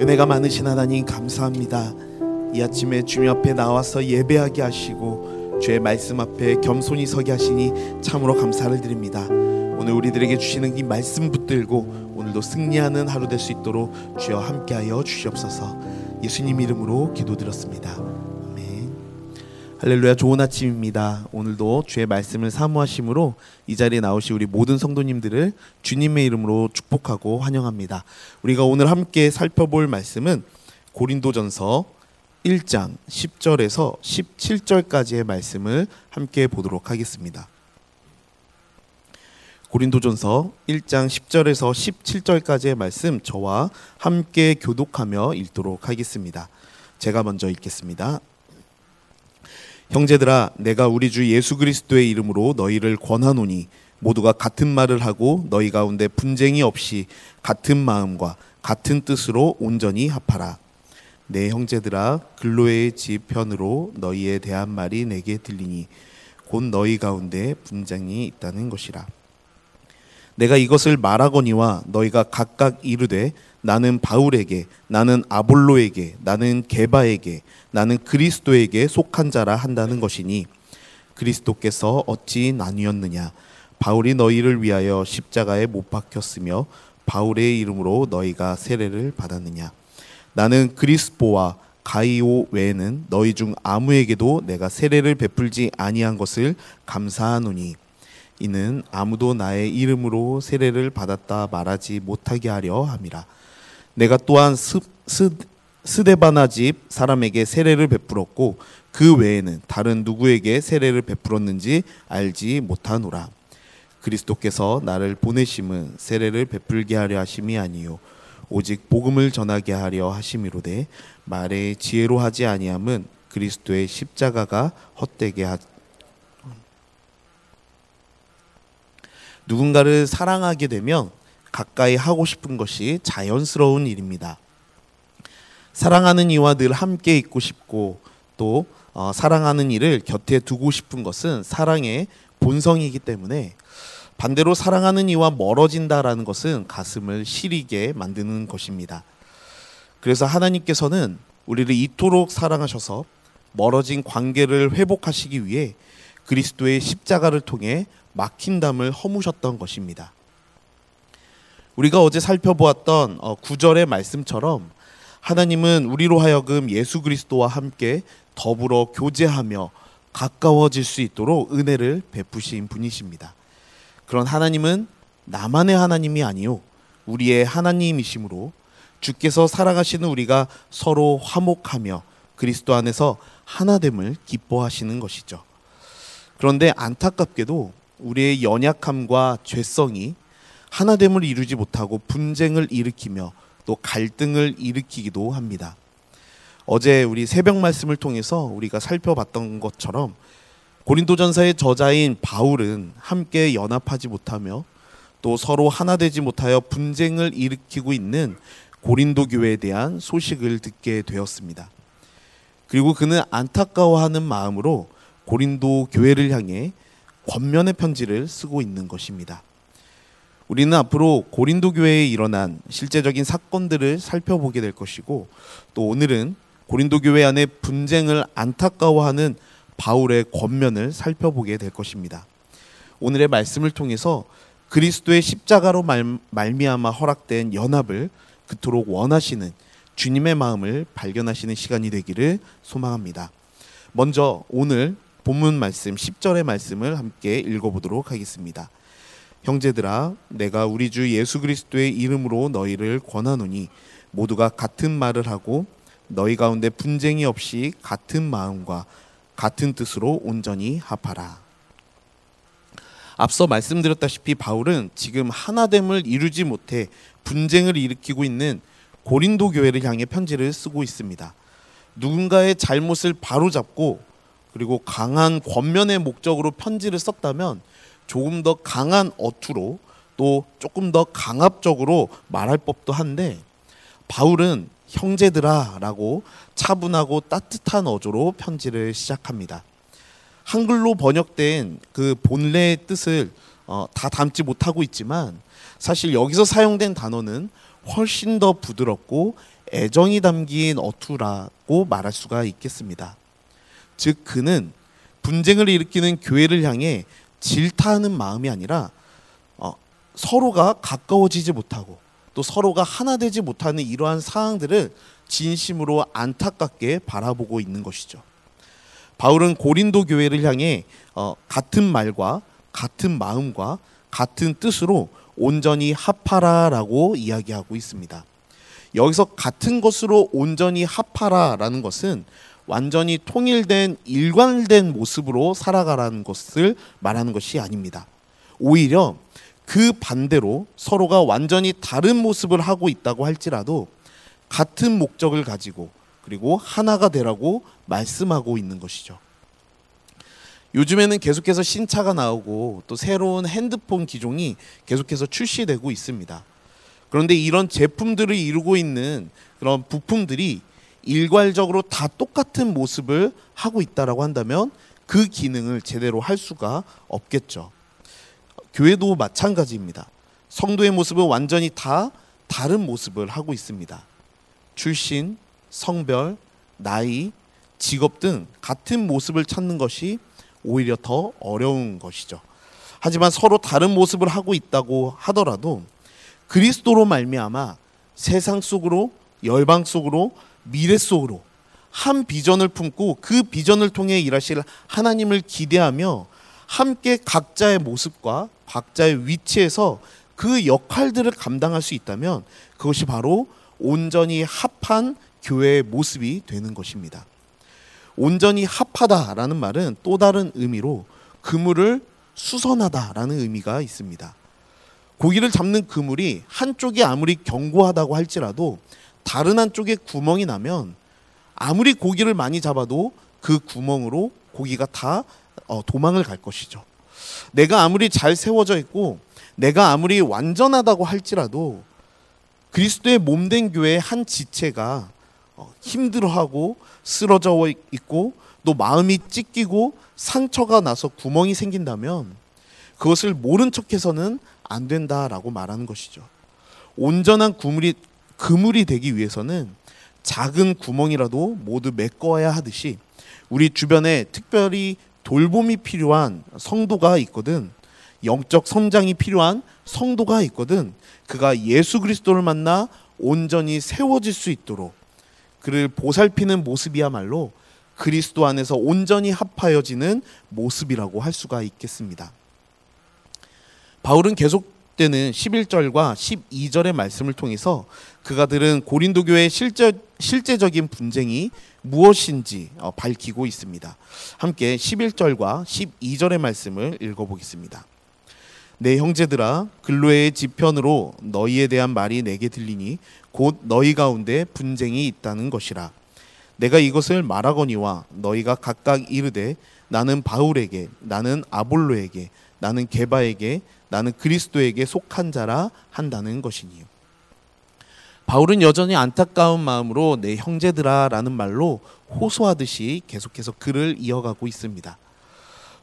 은혜가 많으신 하나님 감사합니다. 이 아침에 주님 앞에 나와서 예배하게 하시고 주의 말씀 앞에 겸손히 서게 하시니 참으로 감사를 드립니다. 오늘 우리들에게 주시는 이 말씀 붙들고 오늘도 승리하는 하루 될 수 있도록 주여 함께하여 주시옵소서. 예수님 이름으로 기도드렸습니다. 할렐루야 좋은 아침입니다. 오늘도 주의 말씀을 사모하심으로 이 자리에 나오신 우리 모든 성도님들을 주님의 이름으로 축복하고 환영합니다. 우리가 오늘 함께 살펴볼 말씀은 고린도전서 1장 10절에서 17절까지의 말씀을 함께 보도록 하겠습니다. 고린도전서 1장 10절에서 17절까지의 말씀 저와 함께 교독하며 읽도록 하겠습니다. 제가 먼저 읽겠습니다. 형제들아 내가 우리 주 예수 그리스도의 이름으로 너희를 권하노니 모두가 같은 말을 하고 너희 가운데 분쟁이 없이 같은 마음과 같은 뜻으로 온전히 합하라. 내 형제들아 글로의 집 편으로 너희에 대한 말이 내게 들리니 곧 너희 가운데 분쟁이 있다는 것이라. 내가 이것을 말하거니와 너희가 각각 이르되 나는 바울에게 나는 아볼로에게 나는 게바에게 나는 그리스도에게 속한 자라 한다는 것이니 그리스도께서 어찌 나뉘었느냐? 바울이 너희를 위하여 십자가에 못 박혔으며 바울의 이름으로 너희가 세례를 받았느냐? 나는 그리스보와 가이오 외에는 너희 중 아무에게도 내가 세례를 베풀지 아니한 것을 감사하노니 이는 아무도 나의 이름으로 세례를 받았다 말하지 못하게 하려 함이라. 내가 또한 스, 스, 스데바나 집 사람에게 세례를 베풀었고 그 외에는 다른 누구에게 세례를 베풀었는지 알지 못하노라. 그리스도께서 나를 보내심은 세례를 베풀게 하려 하심이 아니요 오직 복음을 전하게 하려 하심이로되 말에 지혜로 하지 아니함은 그리스도의 십자가가 헛되게 하, 누군가를 사랑하게 되면 가까이 하고 싶은 것이 자연스러운 일입니다. 사랑하는 이와 늘 함께 있고 싶고 또 어, 사랑하는 이를 곁에 두고 싶은 것은 사랑의 본성이기 때문에 반대로 사랑하는 이와 멀어진다라는 것은 가슴을 시리게 만드는 것입니다. 그래서 하나님께서는 우리를 이토록 사랑하셔서 멀어진 관계를 회복하시기 위해 그리스도의 십자가를 통해 막힌 담을 허무셨던 것입니다. 우리가 어제 살펴보았던 어, 구절의 말씀처럼 하나님은 우리로 하여금 예수 그리스도와 함께 더불어 교제하며 가까워질 수 있도록 은혜를 베푸신 분이십니다. 그런 하나님은 나만의 하나님이 아니요 우리의 하나님이시므로 주께서 사랑하시는 우리가 서로 화목하며 그리스도 안에서 하나됨을 기뻐하시는 것이죠. 그런데 안타깝게도 우리의 연약함과 죄성이 하나됨을 이루지 못하고 분쟁을 일으키며 또 갈등을 일으키기도 합니다. 어제 우리 새벽 말씀을 통해서 우리가 살펴봤던 것처럼 고린도전서의 저자인 바울은 함께 연합하지 못하며 또 서로 하나 되지 못하여 분쟁을 일으키고 있는 고린도 교회에 대한 소식을 듣게 되었습니다. 그리고 그는 안타까워하는 마음으로 고린도 교회를 향해 권면의 편지를 쓰고 있는 것입니다. 우리는 앞으로 고린도 교회에 일어난 실제적인 사건들을 살펴보게 될 것이고 또 오늘은 고린도 교회 안에 분쟁을 안타까워하는 바울의 권면을 살펴보게 될 것입니다. 오늘의 말씀을 통해서 그리스도의 십자가로 말, 말미암아 허락된 연합을 그토록 원하시는 주님의 마음을 발견하시는 시간이 되기를 소망합니다. 먼저 오늘 본문 말씀 10절의 말씀을 함께 읽어보도록 하겠습니다. 형제들아 내가 우리 주 예수 그리스도의 이름으로 너희를 권하노니 모두가 같은 말을 하고 너희 가운데 분쟁이 없이 같은 마음과 같은 뜻으로 온전히 합하라. 앞서 말씀드렸다시피 바울은 지금 하나됨을 이루지 못해 분쟁을 일으키고 있는 고린도 교회를 향해 편지를 쓰고 있습니다. 누군가의 잘못을 바로잡고 그리고 강한 권면의 목적으로 편지를 썼다면 조금 더 강한 어투로 또 조금 더 강압적으로 말할 법도 한데 바울은 형제들아라고 차분하고 따뜻한 어조로 편지를 시작합니다. 한글로 번역된 그 본래의 뜻을 어, 다 담지 못하고 있지만 사실 여기서 사용된 단어는 훨씬 더 부드럽고 애정이 담긴 어투라고 말할 수가 있겠습니다. 즉 그는 분쟁을 일으키는 교회를 향해 질타하는 마음이 아니라 어, 서로가 가까워지지 못하고 또 서로가 하나 되지 못하는 이러한 상황들을 진심으로 안타깝게 바라보고 있는 것이죠. 바울은 고린도 교회를 향해 어, 같은 말과 같은 마음과 같은 뜻으로 온전히 합하라라고 이야기하고 있습니다. 여기서 같은 것으로 온전히 합하라라는 것은 완전히 통일된 일관된 모습으로 살아가라는 것을 말하는 것이 아닙니다. 오히려 그 반대로 서로가 완전히 다른 모습을 하고 있다고 할지라도 같은 목적을 가지고 그리고 하나가 되라고 말씀하고 있는 것이죠. 요즘에는 계속해서 신차가 나오고 또 새로운 핸드폰 기종이 계속해서 출시되고 있습니다. 그런데 이런 제품들을 이루고 있는 그런 부품들이 일괄적으로 다 똑같은 모습을 하고 있다라고 한다면 그 기능을 제대로 할 수가 없겠죠. 교회도 마찬가지입니다. 성도의 모습은 완전히 다 다른 모습을 하고 있습니다. 출신, 성별, 나이, 직업 등 같은 모습을 찾는 것이 오히려 더 어려운 것이죠. 하지만 서로 다른 모습을 하고 있다고 하더라도 그리스도로 말미암아 세상 속으로 열방 속으로 미래 속으로 한 비전을 품고 그 비전을 통해 일하실 하나님을 기대하며 함께 각자의 모습과 각자의 위치에서 그 역할들을 감당할 수 있다면 그것이 바로 온전히 합한 교회의 모습이 되는 것입니다. 온전히 합하다라는 말은 또 다른 의미로 그물을 수선하다라는 의미가 있습니다. 고기를 잡는 그물이 한쪽이 아무리 견고하다고 할지라도 다른 한쪽에 구멍이 나면 아무리 고기를 많이 잡아도 그 구멍으로 고기가 다 어, 도망을 갈 것이죠. 내가 아무리 잘 세워져 있고 내가 아무리 완전하다고 할지라도 그리스도의 몸된 교회의 한 지체가 어, 힘들어하고 쓰러져 있고 또 마음이 찢기고 상처가 나서 구멍이 생긴다면 그것을 모른 척해서는 안 된다라고 말하는 것이죠. 온전한 구물이 그물이 되기 위해서는 작은 구멍이라도 모두 메꿔야 하듯이 우리 주변에 특별히 돌봄이 필요한 성도가 있거든 영적 성장이 필요한 성도가 있거든 그가 예수 그리스도를 만나 온전히 세워질 수 있도록 그를 보살피는 모습이야말로 그리스도 안에서 온전히 합하여지는 모습이라고 할 수가 있겠습니다. 바울은 계속 되는 11절과 12절의 말씀을 통해서 그가 들은 고린도 교회의 실제, 실제적인 분쟁이 무엇인지 어, 밝히고 있습니다. 함께 11절과 12절의 말씀을 읽어보겠습니다. 내 형제들아 근로의 지편으로 너희에 대한 말이 내게 들리니 곧 너희 가운데 분쟁이 있다는 것이라 내가 이것을 말하거니와 너희가 각각 이르되 나는 바울에게 나는 아볼로에게 나는 게바에게 나는 그리스도에게 속한 자라 한다는 것이니요. 바울은 여전히 안타까운 마음으로 내 형제들아라는 말로 호소하듯이 계속해서 글을 이어가고 있습니다.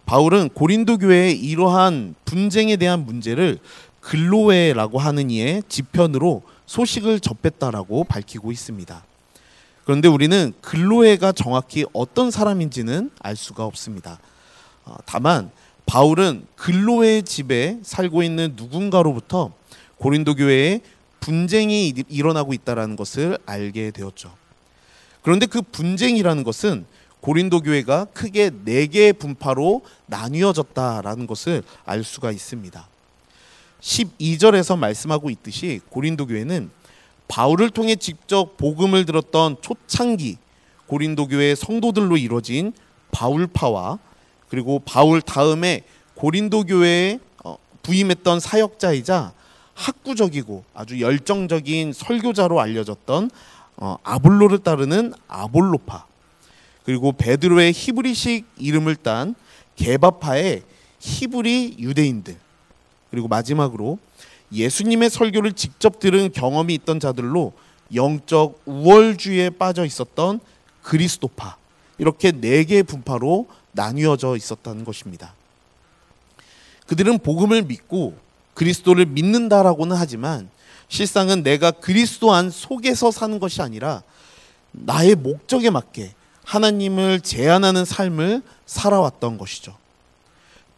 바울은 고린도 교회의 이러한 분쟁에 대한 문제를 글로웨라고 하는 이의 지편으로 소식을 접했다라고 밝히고 있습니다. 그런데 우리는 글로웨가 정확히 어떤 사람인지는 알 수가 없습니다. 어, 다만 바울은 글로의 집에 살고 있는 누군가로부터 고린도 교회에 분쟁이 일어나고 있다라는 것을 알게 되었죠. 그런데 그 분쟁이라는 것은 고린도 교회가 크게 네 개의 분파로 나뉘어졌다라는 것을 알 수가 있습니다. 12절에서 말씀하고 있듯이 고린도 교회는 바울을 통해 직접 복음을 들었던 초창기 고린도 교회 성도들로 이루어진 바울파와 그리고 바울 다음에 고린도 교회에 어, 부임했던 사역자이자 학구적이고 아주 열정적인 설교자로 알려졌던 어, 아볼로를 따르는 아볼로파. 그리고 베드로의 히브리식 이름을 딴 게바파의 히브리 유대인들. 그리고 마지막으로 예수님의 설교를 직접 들은 경험이 있던 자들로 영적 우월주의에 빠져 있었던 그리스도파 이렇게 네 개의 분파로 나뉘어져 있었다는 것입니다. 그들은 복음을 믿고 그리스도를 믿는다라고는 하지만 실상은 내가 그리스도 안 속에서 사는 것이 아니라 나의 목적에 맞게 하나님을 제한하는 삶을 살아왔던 것이죠.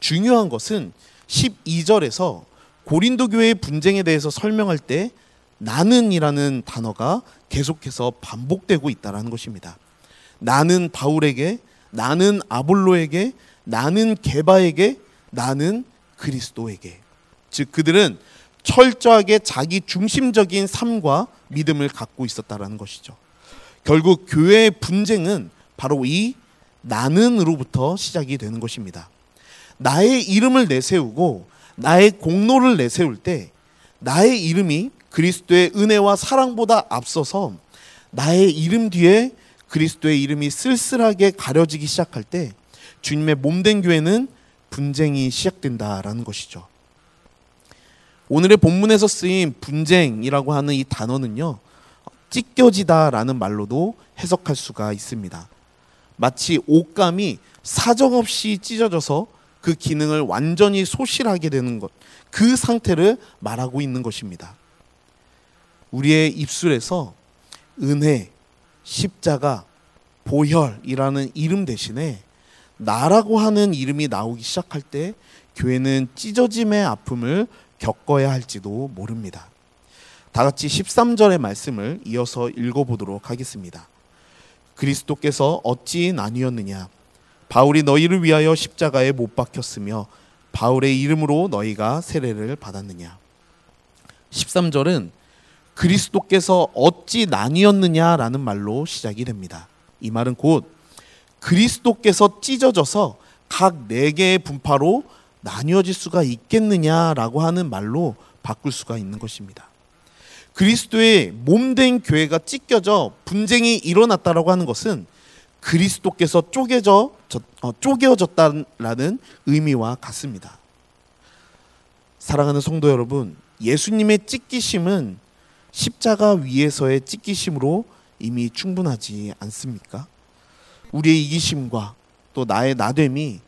중요한 것은 12절에서 고린도 교회의 분쟁에 대해서 설명할 때 나는이라는 단어가 계속해서 반복되고 있다라는 것입니다. 나는 바울에게, 나는 아볼로에게, 나는 게바에게, 나는 그리스도에게. 즉 그들은 철저하게 자기 중심적인 삶과 믿음을 갖고 있었다라는 것이죠. 결국 교회의 분쟁은 바로 이 나는으로부터 시작이 되는 것입니다. 나의 이름을 내세우고 나의 공로를 내세울 때 나의 이름이 그리스도의 은혜와 사랑보다 앞서서 나의 이름 뒤에 그리스도의 이름이 쓸쓸하게 가려지기 시작할 때 주님의 몸된 교회는 분쟁이 시작된다라는 것이죠. 오늘의 본문에서 쓰인 분쟁이라고 하는 이 단어는요. 찢겨지다라는 말로도 해석할 수가 있습니다. 마치 옷감이 사정없이 찢어져서 그 기능을 완전히 소실하게 되는 것, 그 상태를 말하고 있는 것입니다. 우리의 입술에서 은혜, 십자가, 보혈이라는 이름 대신에 나라고 하는 이름이 나오기 시작할 때 교회는 찢어짐의 아픔을 겪어야 할지도 모릅니다. 다 같이 13절의 말씀을 이어서 읽어보도록 하겠습니다. 그리스도께서 어찌 나뉘었느냐? 바울이 너희를 위하여 십자가에 못 박혔으며 바울의 이름으로 너희가 세례를 받았느냐? 13절은 그리스도께서 어찌 나뉘었느냐라는 말로 시작이 됩니다. 이 말은 곧 그리스도께서 찢어져서 각 네 개의 분파로 나뉘어질 수가 있겠느냐라고 하는 말로 바꿀 수가 있는 것입니다. 그리스도의 몸된 교회가 찢겨져 분쟁이 일어났다라고 하는 것은 그리스도께서 쪼개져 어, 쪼개어졌다라는 의미와 같습니다. 사랑하는 성도 여러분, 예수님의 찢기심은 십자가 위에서의 찢기심으로 이미 충분하지 않습니까? 우리의 이기심과 또 나의 나됨이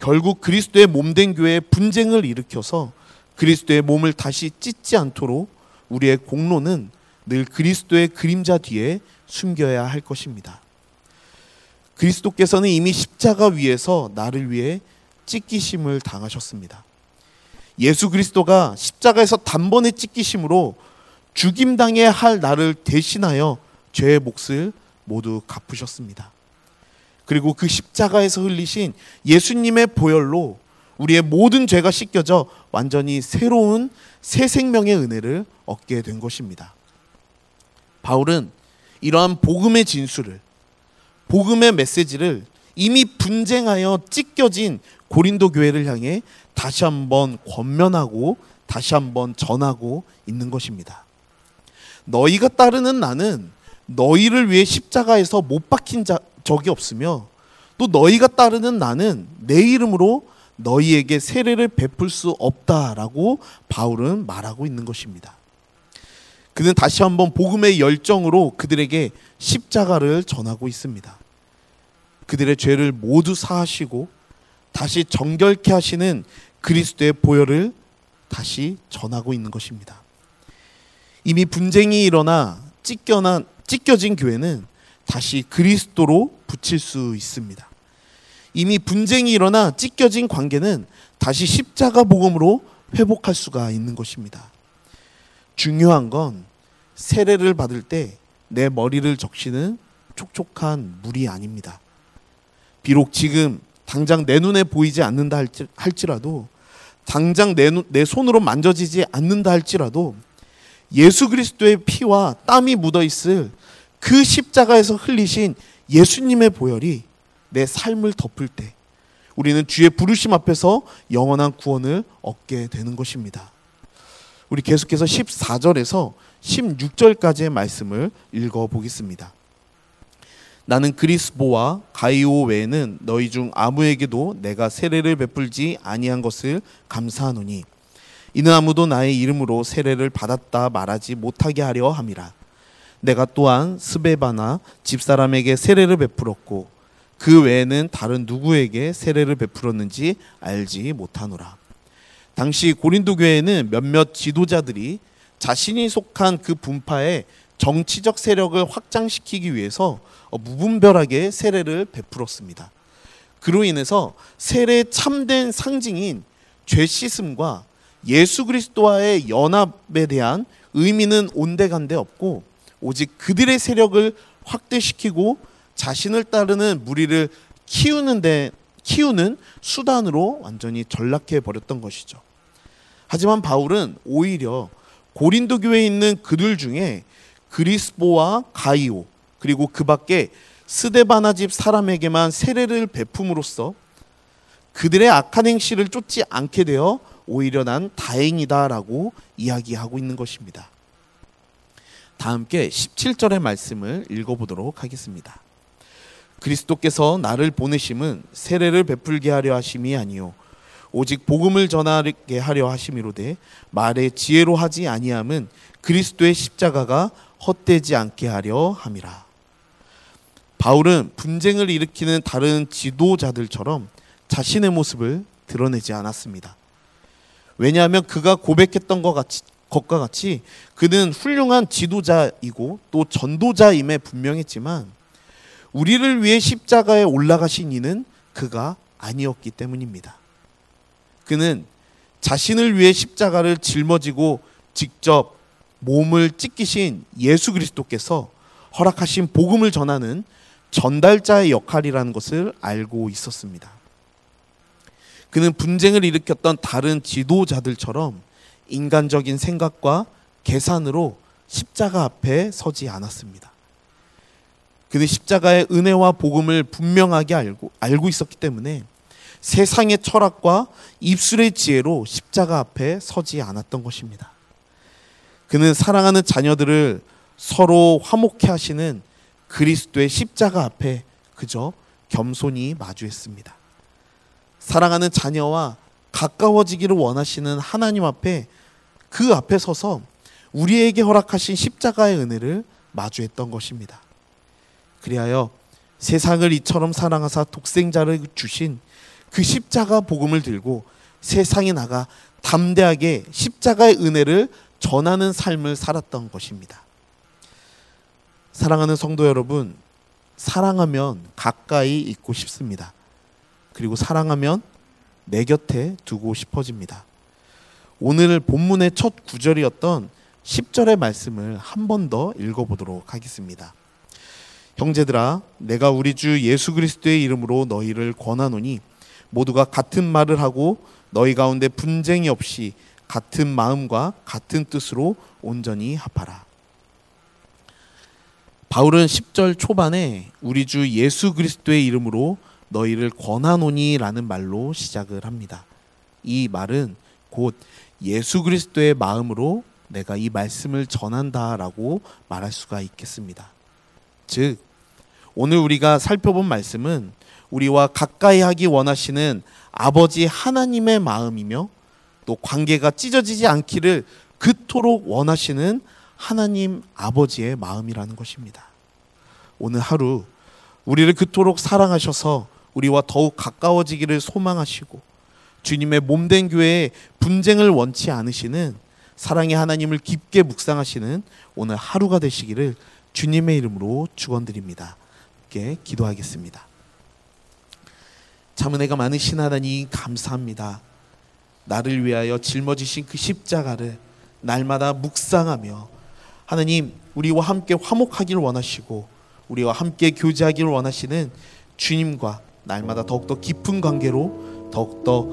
결국 그리스도의 몸된 교회에 분쟁을 일으켜서 그리스도의 몸을 다시 찢지 않도록 우리의 공로는 늘 그리스도의 그림자 뒤에 숨겨야 할 것입니다. 그리스도께서는 이미 십자가 위에서 나를 위해 찢기심을 당하셨습니다. 예수 그리스도가 십자가에서 단번에 찢기심으로 죽임당해야 할 나를 대신하여 죄의 몫을 모두 갚으셨습니다. 그리고 그 십자가에서 흘리신 예수님의 보혈로 우리의 모든 죄가 씻겨져 완전히 새로운 새 생명의 은혜를 얻게 된 것입니다. 바울은 이러한 복음의 진수를 복음의 메시지를 이미 분쟁하여 찢겨진 고린도 교회를 향해 다시 한번 권면하고 다시 한번 전하고 있는 것입니다. 너희가 따르는 나는 너희를 위해 십자가에서 못 박힌 자, 적이 없으며 또 너희가 따르는 나는 내 이름으로 너희에게 세례를 베풀 수 없다라고 바울은 말하고 있는 것입니다. 그는 다시 한번 복음의 열정으로 그들에게 십자가를 전하고 있습니다. 그들의 죄를 모두 사하시고 다시 정결케 하시는 그리스도의 보혈을 다시 전하고 있는 것입니다. 이미 분쟁이 일어나 찢겨난 찢겨진 교회는 다시 그리스도로 붙일 수 있습니다. 이미 분쟁이 일어나 찢겨진 관계는 다시 십자가 복음으로 회복할 수가 있는 것입니다. 중요한 건 세례를 받을 때 내 머리를 적시는 촉촉한 물이 아닙니다. 비록 지금 당장 내 눈에 보이지 않는다 할지라도 당장 내, 내 손으로 만져지지 않는다 할지라도 예수 그리스도의 피와 땀이 묻어 있을 그 십자가에서 흘리신 예수님의 보혈이 내 삶을 덮을 때 우리는 주의 부르심 앞에서 영원한 구원을 얻게 되는 것입니다. 우리 계속해서 14절에서 16절까지의 말씀을 읽어 보겠습니다. 나는 그리스보와 가이오 외에는 너희 중 아무에게도 내가 세례를 베풀지 아니한 것을 감사하노니 이는 아무도 나의 이름으로 세례를 받았다 말하지 못하게 하려 함이라. 내가 또한 스베바나 집사람에게 세례를 베풀었고 그 외에는 다른 누구에게 세례를 베풀었는지 알지 못하노라. 당시 고린도 교회에는 몇몇 지도자들이 자신이 속한 그 분파의 정치적 세력을 확장시키기 위해서 어, 무분별하게 세례를 베풀었습니다. 그로 인해서 세례의 참된 상징인 죄 씻음과 예수 그리스도와의 연합에 대한 의미는 온데간데 없고 오직 그들의 세력을 확대시키고 자신을 따르는 무리를 키우는데 키우는 수단으로 완전히 전락해 버렸던 것이죠. 하지만 바울은 오히려 고린도 교회에 있는 그들 중에 그리스보와 가이오 그리고 그 밖에 스데바나 집 사람에게만 세례를 베품으로써 그들의 악한 행실을 쫓지 않게 되어 오히려 난 다행이다라고 이야기하고 있는 것입니다. 다 함께 17절의 말씀을 읽어보도록 하겠습니다. 그리스도께서 나를 보내심은 세례를 베풀게 하려 하심이 아니요 오직 복음을 전하게 하려 하심이로되 말의 지혜로 하지 아니함은 그리스도의 십자가가 헛되지 않게 하려 함이라. 바울은 분쟁을 일으키는 다른 지도자들처럼 자신의 모습을 드러내지 않았습니다. 왜냐하면 그가 고백했던 것 같이, 것과 같이 그는 훌륭한 지도자이고 또 전도자임에 분명했지만 우리를 위해 십자가에 올라가신 이는 그가 아니었기 때문입니다. 그는 자신을 위해 십자가를 짊어지고 직접 몸을 찢기신 예수 그리스도께서 허락하신 복음을 전하는 전달자의 역할이라는 것을 알고 있었습니다. 그는 분쟁을 일으켰던 다른 지도자들처럼 인간적인 생각과 계산으로 십자가 앞에 서지 않았습니다. 그는 십자가의 은혜와 복음을 분명하게 알고 알고 있었기 때문에 세상의 철학과 입술의 지혜로 십자가 앞에 서지 않았던 것입니다. 그는 사랑하는 자녀들을 서로 화목해 하시는 그리스도의 십자가 앞에 그저 겸손히 마주했습니다. 사랑하는 자녀와 가까워지기를 원하시는 하나님 앞에 그 앞에 서서 우리에게 허락하신 십자가의 은혜를 마주했던 것입니다. 그리하여 세상을 이처럼 사랑하사 독생자를 주신 그 십자가 복음을 들고 세상에 나가 담대하게 십자가의 은혜를 전하는 삶을 살았던 것입니다. 사랑하는 성도 여러분, 사랑하면 가까이 있고 싶습니다. 그리고 사랑하면 내 곁에 두고 싶어집니다. 오늘 본문의 첫 구절이었던 10절의 말씀을 한 번 더 읽어보도록 하겠습니다. 형제들아, 내가 우리 주 예수 그리스도의 이름으로 너희를 권하노니 모두가 같은 말을 하고 너희 가운데 분쟁이 없이 같은 마음과 같은 뜻으로 온전히 합하라. 바울은 10절 초반에 우리 주 예수 그리스도의 이름으로 너희를 권하노니라는 말로 시작을 합니다. 이 말은 곧 예수 그리스도의 마음으로 내가 이 말씀을 전한다라고 말할 수가 있겠습니다. 즉 오늘 우리가 살펴본 말씀은 우리와 가까이 하기 원하시는 아버지 하나님의 마음이며 또 관계가 찢어지지 않기를 그토록 원하시는 하나님 아버지의 마음이라는 것입니다. 오늘 하루 우리를 그토록 사랑하셔서 우리와 더욱 가까워지기를 소망하시고 주님의 몸된 교회에 분쟁을 원치 않으시는 사랑의 하나님을 깊게 묵상하시는 오늘 하루가 되시기를 주님의 이름으로 축원드립니다. 함께 기도하겠습니다. 참 은혜가 많으신 하나님 감사합니다. 나를 위하여 짊어지신 그 십자가를 날마다 묵상하며 하나님 우리와 함께 화목하기를 원하시고 우리와 함께 교제하기를 원하시는 주님과 날마다 더욱더 깊은 관계로 더욱더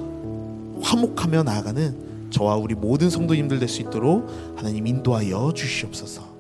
화목하며 나아가는 저와 우리 모든 성도님들 될 수 있도록 하나님 인도하여 주시옵소서.